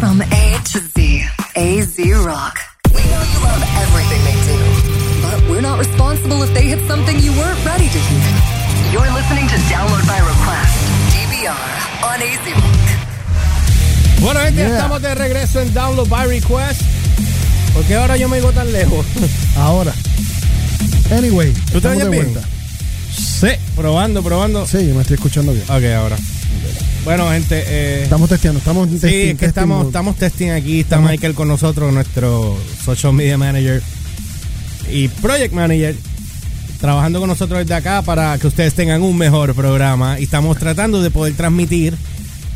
From A to Z, AZ Rock. We know you love everything they do, but we're not responsible if they hit something you weren't ready to hear. You're listening to Download by Request, DVR, on AZ Rock. Bueno, gente, Yeah. estamos de regreso en Download by Request. Porque ahora yo me digo tan lejos. Ahora. Anyway, ¿Tú te oyes bien? vuelta. Sí, probando, probando. Sí, yo me estoy escuchando bien. Ok, ahora. Bueno, gente, eh, Estamos testeando, estamos sí, testing, es que estamos, estamos testing aquí. Está Estamos- Michael con nosotros, nuestro social media manager y project manager, trabajando con nosotros desde acá para que ustedes tengan un mejor programa. Y estamos tratando de poder transmitir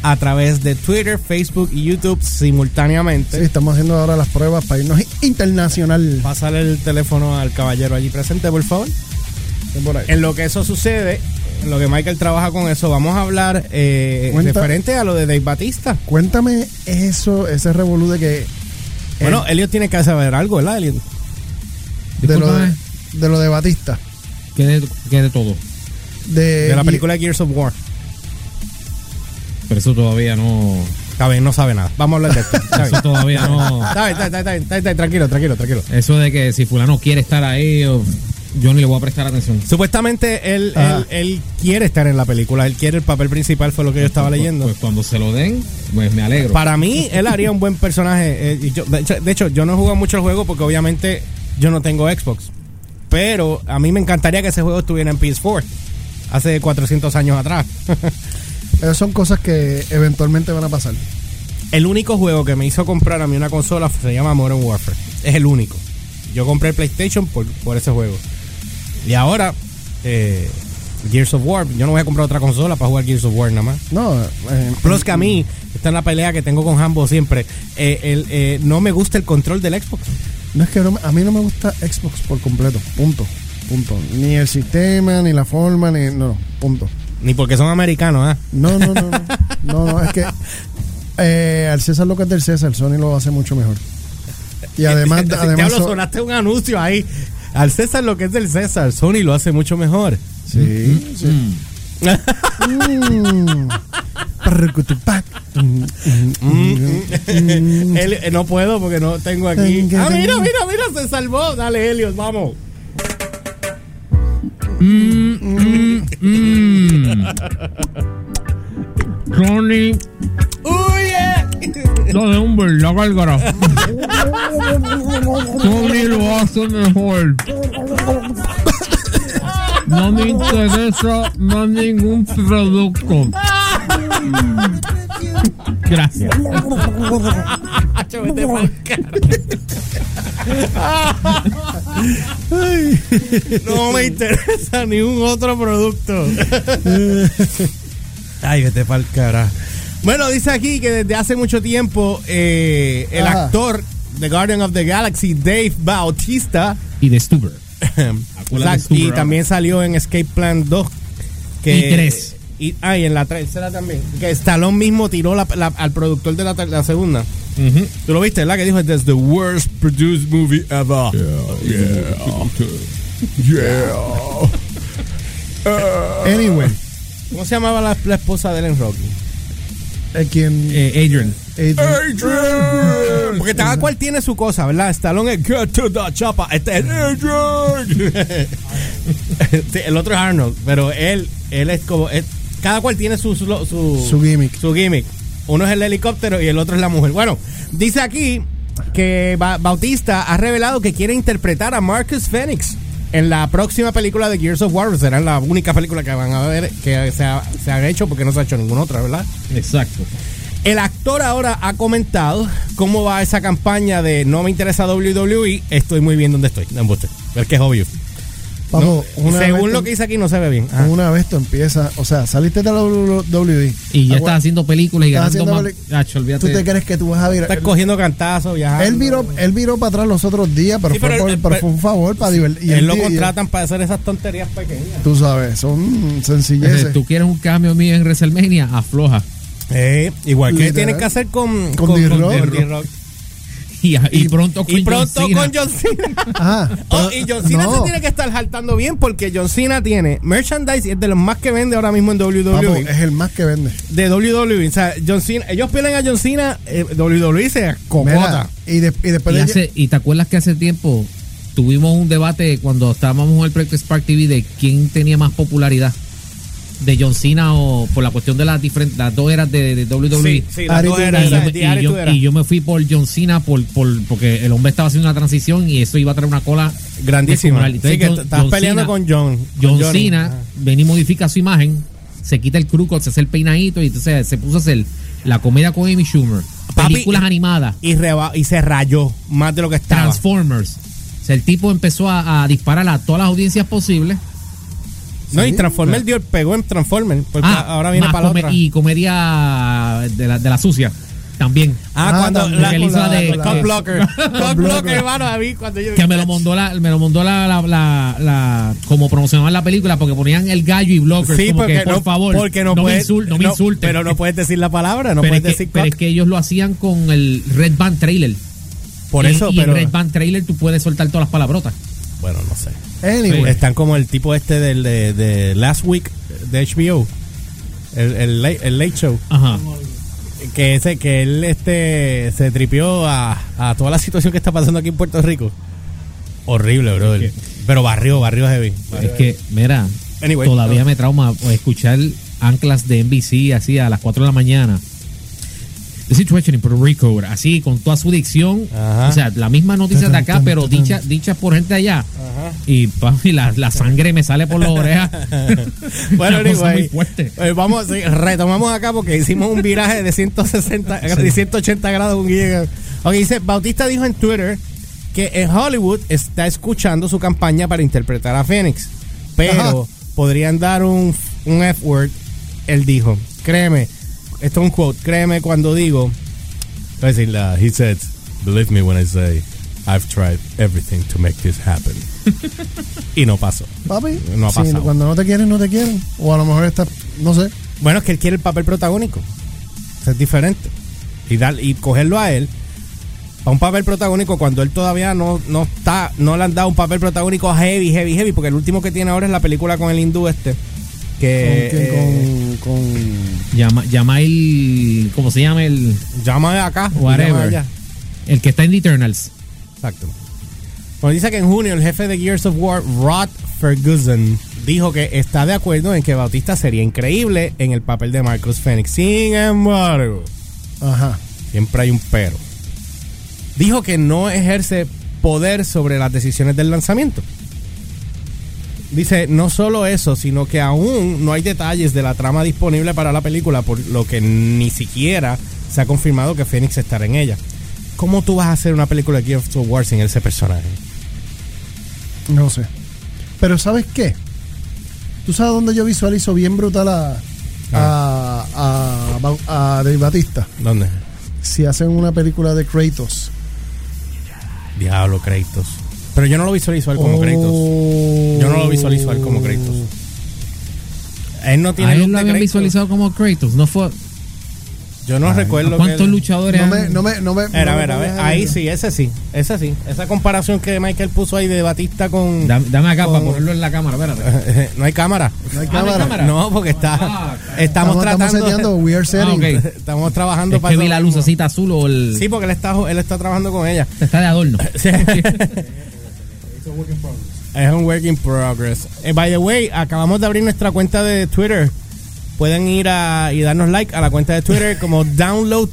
a través de Twitter, Facebook y YouTube simultáneamente. Sí, estamos haciendo ahora las pruebas para irnos internacional. Pásale el teléfono al caballero allí presente, por favor. Por. En lo que eso sucede, lo que Michael trabaja con eso, vamos a hablar eh, Cuenta- referente a lo de Dave Batista. Cuéntame eso, ese revolú de que Bueno, Elliot tiene que saber algo, ¿verdad, Elliot? de lo de, Discúlpame. de lo de Batista, ¿Qué de, qué de todo? de, De la película Gears of War. Pero eso todavía no. Está bien, no sabe nada. Vamos a hablar de esto. Está bien. Eso todavía no. Está bien, está bien, está bien, está bien, tranquilo, tranquilo, tranquilo. Eso de que si fulano quiere estar ahí, o- yo ni le voy a prestar atención. Supuestamente él, Ah. él, él quiere estar en la película, él quiere el papel principal, fue lo que yo estaba Pues- leyendo. Pues cuando se lo den, pues me alegro. Para mí, él haría un buen personaje. eh, yo- de, hecho, de hecho, yo no he jugado mucho el juego porque obviamente yo no tengo Xbox. Pero a mí me encantaría que ese juego estuviera en PS4. Hace 400 años atrás. Esas son cosas que eventualmente van a pasar. el único juego que me hizo comprar a mí una consola se llama Modern Warfare. Es el único. Yo compré el PlayStation por, por ese juego. Y ahora, eh, Gears of War. Yo no voy a comprar otra consola para jugar Gears of War nada más. No, eh, Plus que a mí, esta es la pelea que tengo con Hambo siempre. eh, el, eh, no me gusta el control del Xbox. no es que no a mí no me gusta Xbox por completo, punto, punto. Ni el sistema, ni la forma, ni no, no, punto. Ni porque son americanos, ¿ah? No, no, no, no, no, no, es que eh, al César lo que es del César, Sony lo hace mucho mejor. Y además, además Diablo, so- sonaste un anuncio ahí. Al César lo que es del César, Sony lo hace mucho mejor. sí, sí. Mm. Mm, mm, mm. Él- eh, no puedo porque no tengo aquí. Ah, mira, mira, mira, se salvó. Dale, Helios, vamos. Sony, ¡Uy! No de un verdad, Gárgara. Sony lo hace mejor. No me interesa más ningún producto. Gracias. No me interesa ningún otro producto. Ay, vete pa'l cara. Bueno, dice aquí que desde hace mucho tiempo eh, el Ajá. actor de Guardian of the Galaxy, Dave Bautista, Y de Stuber. Exacto, y también salió en Escape Plan 2. Que, Y tres. Y, ah, y en la tercera también. Que Stallone mismo tiró la- la- al productor de la, segunda. Ujú. ¿Tú lo viste, verdad? Que dijo, That's the worst produced movie ever. Anyway, ¿Cómo se llamaba la, la esposa de Ellen Rocky? Eh, quien Eh, Adrian. Adrian- Porque cada cual tiene su cosa, ¿verdad? Stallone es Get to the chopper. Este es Adrian. El otro es Arnold, pero él, él es como. es- cada cual tiene su, su, su, Su gimmick. su gimmick. Uno es el helicóptero y el otro es la mujer. Bueno, dice aquí que Ba- Bautista ha revelado que quiere interpretar a Marcus Phoenix en la próxima película de Gears of War. Será la única película que van a ver que se ha, se ha hecho porque no se ha hecho ninguna otra, ¿verdad? Exacto. El actor ahora ha comentado cómo va esa campaña de no me interesa WWE, estoy muy bien donde estoy. No. Pero es que es obvio. Vamos, No, una según vez lo que dice aquí no se ve bien. Ajá. Una vez tú empiezas, o sea, saliste de la WWE. Y ya Agua- estás haciendo películas y ganando haciendo más. Nacho, olvídate. ¿Tú te crees que tú vas a virar? Estás cogiendo cantazos, viajando. Él viró, él viró para atrás los otros días, pero, Sí, fue, pero por- él- pero pero- fue un favor para divertir. Él lo contratan para hacer esas tonterías pequeñas. Tú sabes, son sencilleces. Tú quieres un cambio mío en WrestleMania, afloja. Eh, igual que Literal. tienen que hacer con, Con D-Rock. D-Rock. y, y pronto con y pronto John Cena. con John Cena. Ajá. Oh, y John Cena no, se tiene que estar saltando bien porque John Cena tiene merchandise y es de los más que vende ahora mismo en WWE. papo, es el más que vende. de WWE. O sea, John Cena, ellos pierden a John Cena, eh, WWE se cocota. Y, de- y después Y, de hace- y te acuerdas que hace tiempo tuvimos un debate cuando estábamos en el proyecto Spark TV de quién tenía más popularidad. De John Cena o por la cuestión de las diferentes las dos eras de, de WWE. Sí, sí, las Ari dos tú eras, y, yo, me- The y Attitude yo- era y yo me fui por John Cena por, por- porque el hombre estaba haciendo una transición y eso iba a traer una cola grandísima. Entonces, Sí, que John- estás John peleando Cena- con John. con John Johnny. Cena Ajá. ven y modifica su imagen, se quita el cruco, se hace el peinadito y entonces se puso a hacer la comedia con Amy Schumer, Papi, películas animadas, Y, reba- y se rayó más de lo que estaba. Transformers. O sea, el tipo empezó a, a disparar a todas las audiencias posibles. No, y Sí, Transformer dio, pegó en Transformer. Porque Ah, ahora viene para la otra. Y comedia de la, de la sucia también. Ah, Ah, cuando la, la de- Cock Blocker. Cock Blocker, Blocker. hermano, a mí cuando yo Que me lo mandó la, me lo mandó la, la, la, la- como promocionar la película porque ponían el gallo y blockers Sí, como porque que por no, favor porque no, me, puedes, insul- no me insulten. Pero no puedes decir la palabra, no pero, puedes es que, decir pero es que ellos lo hacían con el Red Band Trailer. Por Y- eso, y pero en Red Band Trailer tú puedes soltar todas las palabrotas. bueno, no sé. Anyway, Están como el tipo este del de, de Last Week de HBO. El, el, late, el Late Show. Ajá. Que ese que él este se tripió a, a toda la situación que está pasando aquí en Puerto Rico. Horrible, brother. Pero barrió, barrió heavy. Es que, mira, Anyway, todavía no. me trauma escuchar anclas de NBC así a las 4 de la mañana. The situation in Puerto Rico, así con toda su dicción. Ajá. O sea, la misma noticia de acá, pero dicha, dicha por gente allá. Y papi, la, la sangre me sale por las orejas. Bueno, anyway, muy fuerte. eh, vamos, sí, retomamos acá porque hicimos un viraje de 160, de 180 grados con Guille. Ok, dice, Bautista dijo en Twitter que en Hollywood está escuchando su campaña para interpretar a Phoenix, pero Ajá. podrían dar un, un F-word. Él dijo, créeme, esto es un quote, créeme cuando digo, voy a decir, la- he said, believe me when I say, I've tried everything to make this happen. y no pasó. papi, no ha sí, pasado. cuando no te quieren, no te quieren. O a lo mejor está, no sé. Bueno, es que él quiere el papel protagónico. Eso es diferente. Y, dar, y cogerlo a él para un papel protagónico cuando él todavía no, no está, no le han dado un papel protagónico heavy, heavy, heavy, porque el último que tiene ahora es la película con el hindú este. Que ¿Con, quién? eh, con, con Llama, llama el. ¿Cómo se llama? El, llama acá. Whatever. llama el que está en The Eternals. Exacto. Bueno, dice que en junio el jefe de Gears of War, Rod Ferguson, dijo que está de acuerdo en que Bautista sería increíble en el papel de Marcus Phoenix. Sin embargo, Ajá. Siempre hay un pero. Dijo que no ejerce poder sobre las decisiones del lanzamiento. Dice, no solo eso, sino que aún no hay detalles de la trama disponible para la película, por lo que ni siquiera se ha confirmado que Phoenix estará en ella. ¿Cómo tú vas a hacer una película de Gears of War sin ese personaje? No sé. Pero ¿sabes qué? ¿Tú sabes dónde yo visualizo bien brutal a, a, a, Bau- a Dave Batista? ¿Dónde? Si hacen una película de Kratos. Diablo, Kratos. Pero yo no lo visualizo a él como Oh. Kratos. Yo no lo visualizo a él como Kratos. Él no tiene A él lo habían visualizado como Kratos. No fue. Yo no recuerdo ¿A que ¿Cuántos luchadores No me, no me, no me, Era, no a me ver, a ver, pongas ahí sí, ese sí, ese sí. Esa comparación que Michael puso ahí de Batista con... Dame, dame acá con- para ponerlo en la cámara, espérate. no hay cámara. No hay Ah, no hay cámara. cámara. No, porque está... Ah, estamos, Estamos, estamos tratando... seteando, we are setting. Ah, estamos trabajando Es que vi la lucecita azul o el. Sí, porque él está, él está trabajando con ella. Está de adorno. Es un work in progress. Eh, by the way, acabamos de abrir nuestra cuenta de Twitter. Pueden ir a, y darnos like a la cuenta de Twitter como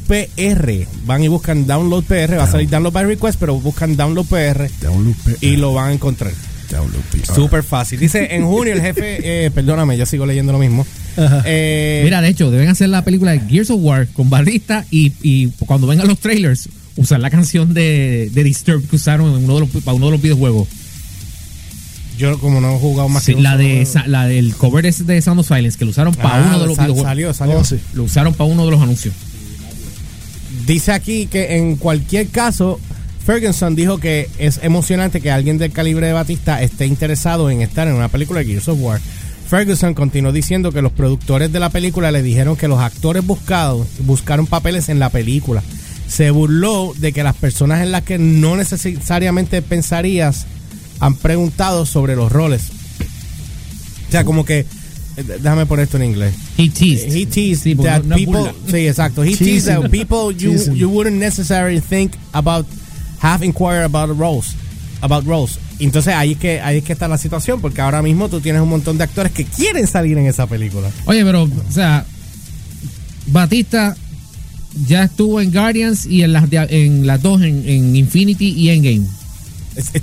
DownloadPR. Van y buscan DownloadPR. Va a salir Download by Request, pero buscan Download P- y lo van a encontrar. Download P- Súper fácil. Dice, en junio el jefe... eh, perdóname, yo sigo leyendo lo mismo. Eh, Mira, de hecho, deben hacer la película de Gears of War con Batista y, y cuando vengan los trailers, usar la canción de, de Disturbed que usaron en uno de los, para uno de los videojuegos. Yo como no he jugado más Sí, que la, de, la del cover ese de Sound of Silence que lo usaron para Ah, uno de los sal-. Salió, salió. Oh, sí. Lo usaron para uno de los anuncios. Dice aquí que en cualquier caso, Ferguson dijo que es emocionante que alguien del calibre de Batista esté interesado en estar en una película de Gears of War. Ferguson continuó diciendo que los productores de la película le dijeron que los actores buscados buscaron papeles en la película, se burló de que las personas en las que no necesariamente pensarías han preguntado sobre los roles. O sea, como que, eh, déjame poner esto en inglés. He teased. He teased Sí, that no people. burla. Sí, exacto. He teased that people you you wouldn't necessarily think about have inquired about roles, about roles. Entonces ahí es que ahí es que está la situación porque ahora mismo tú tienes un montón de actores que quieren salir en esa película. Oye, pero, o sea, Batista ya estuvo en Guardians y en las, en las dos, en, en Infinity y Endgame. Es- es-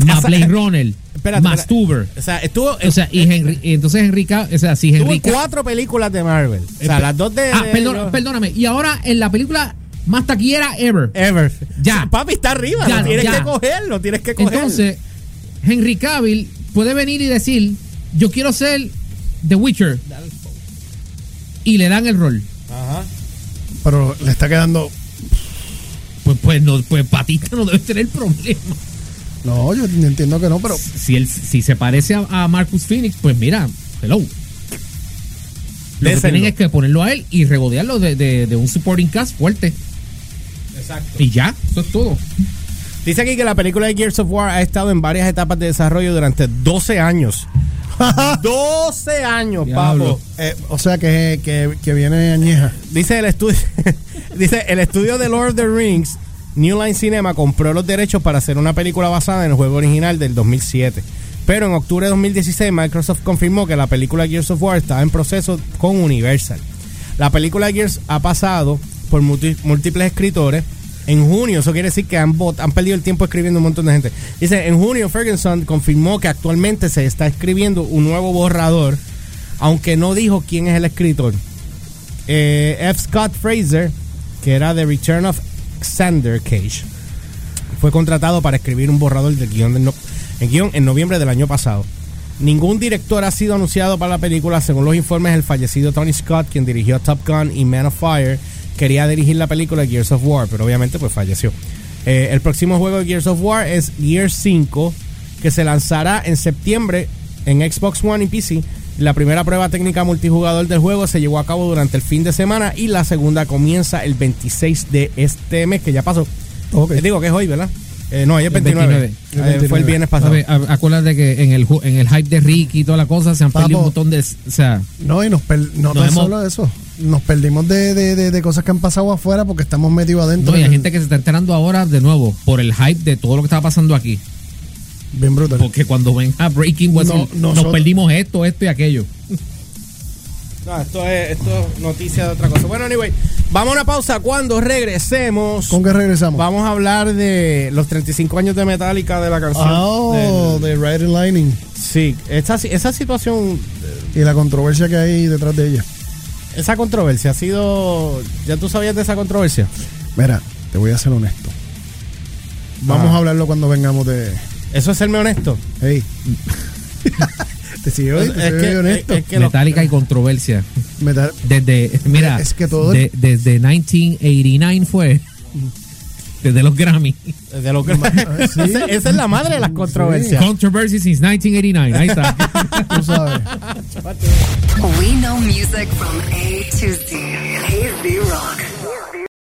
Más Blade Runner, Espérate, más. Tuber. O sea, estuvo, O sea, y Henry, y entonces Henry Cav- o sea, si Cav- cuatro películas de Marvel. O sea, las dos de, Ah, de- perdóname. Y ahora en la película más taquillera ever. ever. Ya. Papi está arriba, Ya, lo tienes ya. que cogerlo, tienes que cogerlo. Entonces, Henry Cavill puede venir y decir, yo quiero ser The Witcher. Y le dan el rol. Ajá. Pero le está quedando. Pues, pues, no, pues Batista no debe tener problema. No, yo entiendo que no, pero. Si él si se parece a, a Marcus Phoenix, pues mira, hello. Lo que tienen es que ponerlo a él y regodearlo de, de- de un supporting cast fuerte. Exacto. Y ya, eso es todo. Dice aquí que la película de Gears of War ha estado en varias etapas de desarrollo durante 12 años. 12 años, papo. Eh, o sea que, que, que viene añeja. Dice el estudio, dice el estudio de Lord of the Rings, New Line Cinema compró los derechos para hacer una película basada en el juego original del 2007. Pero en octubre de 2016 Microsoft confirmó que la película Gears of War estaba en proceso con Universal. La película Gears ha pasado por múltiples escritores. En junio, eso quiere decir que han perdido el tiempo escribiendo un montón de gente. Dice, en junio Ferguson confirmó que actualmente se está escribiendo un nuevo borrador, aunque no dijo quién es el escritor. Eh, F. Scott Fraser, que era The Return of Xander Cage, fue contratado para escribir un borrador del guion en noviembre del año pasado. Ningún director ha sido anunciado para la película. Según los informes, el fallecido Tony Scott, quien dirigió Top Gun y Man of Fire, quería dirigir la película Gears of War, pero obviamente pues falleció. Eh, el próximo juego de Gears of War es Gears 5, que se lanzará en septiembre en Xbox One y PC. La primera prueba técnica multijugador del juego se llevó a cabo durante el fin de semana y la segunda comienza el 26 de este mes que ya pasó. Ok. Eh, digo que es hoy, ¿verdad? Eh, no, hoy es El 29. 29. Eh, El fue el 29. viernes pasado. Acuérdate que en el, ju- en el hype de Ricky y toda la cosa se han perdido un Papo. montón de. O sea, No, y nos per- no Nos hemos- solo eso. Nos perdimos de, de, de, de cosas que han pasado afuera porque estamos metidos adentro. no, y hay gente que se está enterando ahora de nuevo por el hype de todo lo que estaba pasando aquí. Bien brutal. Porque cuando ven a Breaking pues, No, nos nosotros- perdimos esto, esto y aquello. No, esto es, esto es noticia de otra cosa. Bueno, anyway, vamos a una pausa. Cuando regresemos, ¿Con qué regresamos? vamos a hablar de los 35 años de Metallica de la canción. Oh, del- de Riding Lightning. sí, esa, esa situación, Y la controversia que hay detrás de ella. esa controversia ha sido. ¿Ya tú sabías de esa controversia? Mira, te voy a ser honesto. Vamos Ah. a hablarlo cuando vengamos de. Eso es serme honesto. Hey. te sigo, Es- te es que- honesto. es que lo- Metallica y controversia. Metal- Desde, mira, Es que todo- de- desde 1989 fue. Desde los Grammy. de lo que, esa, esa es la madre de las controversias. Controversy since 1989. Ahí está. Tú sabes. We know music from A to Z. AZ Rock.